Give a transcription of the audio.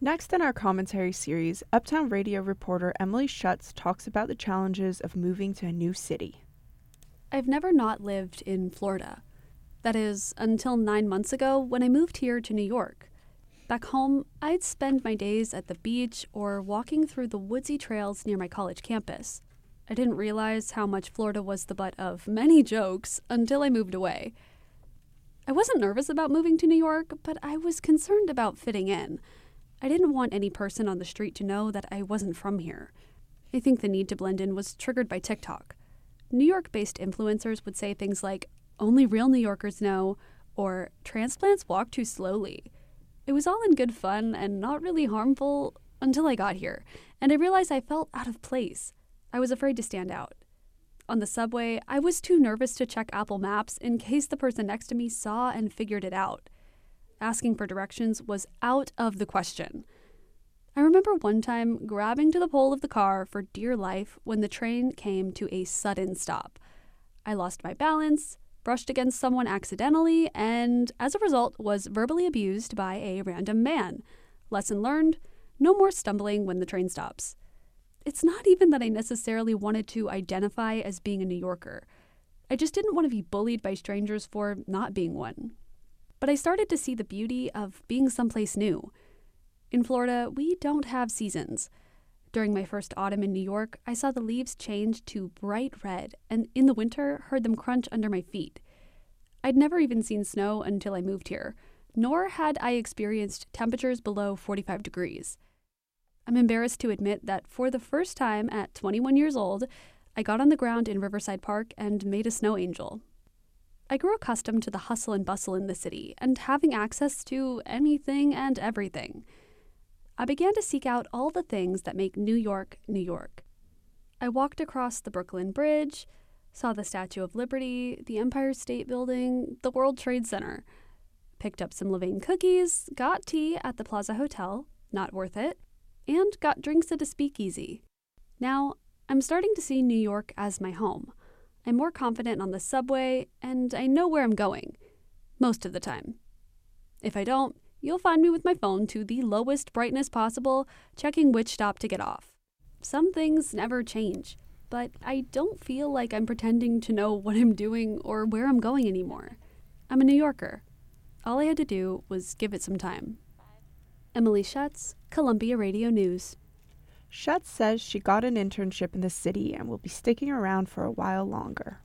Next in our commentary series, Uptown Radio reporter Emily Schutz talks about the challenges of moving to a new city. I've never not lived in Florida. That is, until nine months ago when I moved here to New York. Back home, I'd spend my days at the beach or walking through the woodsy trails near my college campus. I didn't realize how much Florida was the butt of many jokes until I moved away. I wasn't nervous about moving to New York, but I was concerned about fitting in. I didn't want any person on the street to know that I wasn't from here. I think the need to blend in was triggered by TikTok. New York based influencers would say things like, only real New Yorkers know, or transplants walk too slowly. It was all in good fun and not really harmful until I got here, and I realized I felt out of place. I was afraid to stand out. On the subway, I was too nervous to check Apple Maps in case the person next to me saw and figured it out. Asking for directions was out of the question. I remember one time grabbing to the pole of the car for dear life when the train came to a sudden stop. I lost my balance, brushed against someone accidentally, and as a result, was verbally abused by a random man. Lesson learned no more stumbling when the train stops. It's not even that I necessarily wanted to identify as being a New Yorker. I just didn't want to be bullied by strangers for not being one. But I started to see the beauty of being someplace new. In Florida, we don't have seasons. During my first autumn in New York, I saw the leaves change to bright red, and in the winter, heard them crunch under my feet. I'd never even seen snow until I moved here, nor had I experienced temperatures below 45 degrees. I'm embarrassed to admit that for the first time at 21 years old, I got on the ground in Riverside Park and made a snow angel. I grew accustomed to the hustle and bustle in the city and having access to anything and everything. I began to seek out all the things that make New York, New York. I walked across the Brooklyn Bridge, saw the Statue of Liberty, the Empire State Building, the World Trade Center, picked up some Levain cookies, got tea at the Plaza Hotel, not worth it, and got drinks at a speakeasy. Now, I'm starting to see New York as my home. I'm more confident on the subway, and I know where I'm going. Most of the time. If I don't, you'll find me with my phone to the lowest brightness possible, checking which stop to get off. Some things never change, but I don't feel like I'm pretending to know what I'm doing or where I'm going anymore. I'm a New Yorker. All I had to do was give it some time. Emily Schutz, Columbia Radio News. Schutz says she got an internship in the city and will be sticking around for a while longer.